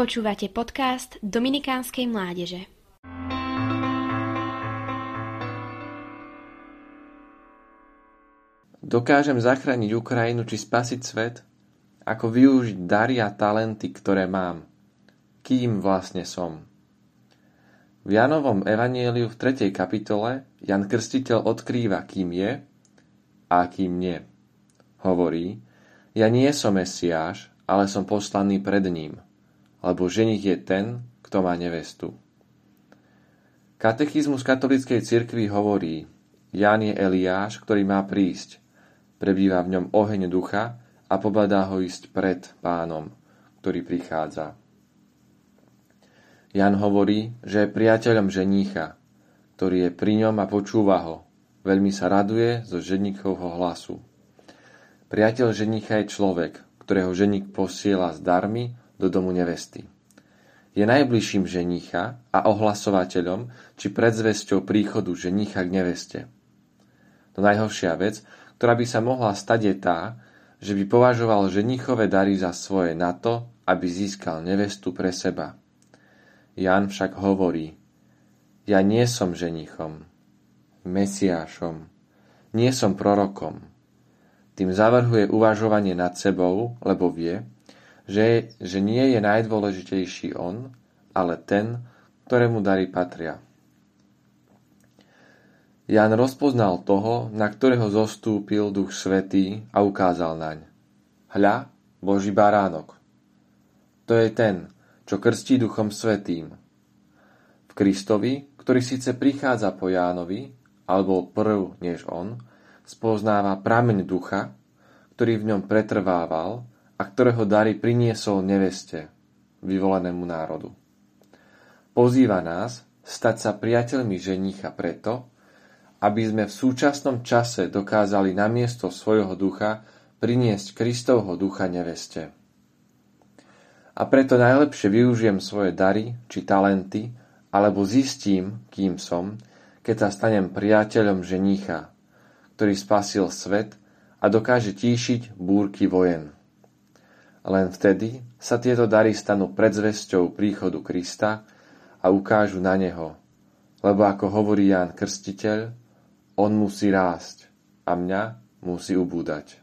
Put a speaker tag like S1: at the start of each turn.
S1: Počúvate podcast Dominikánskej mládeže.
S2: Dokážem zachrániť Ukrajinu či spasiť svet? Ako využiť dary a talenty, ktoré mám? Kým vlastne som? V Janovom evanieliu v 3. kapitole Jan Krstiteľ odkrýva, kým je a kým nie. Hovorí, ja nie som Mesiáš, ale som poslaný pred ním – lebo ženich je ten, kto má nevestu. Katechizmus katolíckej cirkvi hovorí, Ján je Eliáš, ktorý má prísť. Prebýva v ňom oheň ducha a pobadá ho ísť pred pánom, ktorý prichádza. Jan hovorí, že je priateľom ženícha, ktorý je pri ňom a počúva ho. Veľmi sa raduje zo ženíchovho hlasu. Priateľ ženícha je človek, ktorého ženík posiela s darmi do domu nevesty. Je najbližším ženícha a ohlasovateľom či predzvesťou príchodu ženícha k neveste. No najhoršia vec, ktorá by sa mohla stať je tá, že by považoval ženíchové dary za svoje na to, aby získal nevestu pre seba. Jan však hovorí, ja nie som ženíchom, mesiášom, nie som prorokom. Tým zavrhuje uvažovanie nad sebou, lebo vie, že, že nie je najdôležitejší on, ale ten, ktorému dary patria. Jan rozpoznal toho, na ktorého zostúpil Duch Svetý a ukázal naň. Hľa, Boží baránok. To je ten, čo krstí Duchom Svetým. V Kristovi, ktorý síce prichádza po Jánovi, alebo prv než on, spoznáva prameň ducha, ktorý v ňom pretrvával a ktorého dary priniesol neveste, vyvolenému národu. Pozýva nás stať sa priateľmi ženícha preto, aby sme v súčasnom čase dokázali namiesto svojho ducha priniesť Kristovho ducha neveste. A preto najlepšie využijem svoje dary či talenty, alebo zistím, kým som, keď sa stanem priateľom ženícha, ktorý spasil svet a dokáže tíšiť búrky vojen. Len vtedy sa tieto dary stanú predzvesťou príchodu Krista a ukážu na Neho. Lebo ako hovorí Ján Krstiteľ, On musí rásť a mňa musí ubúdať.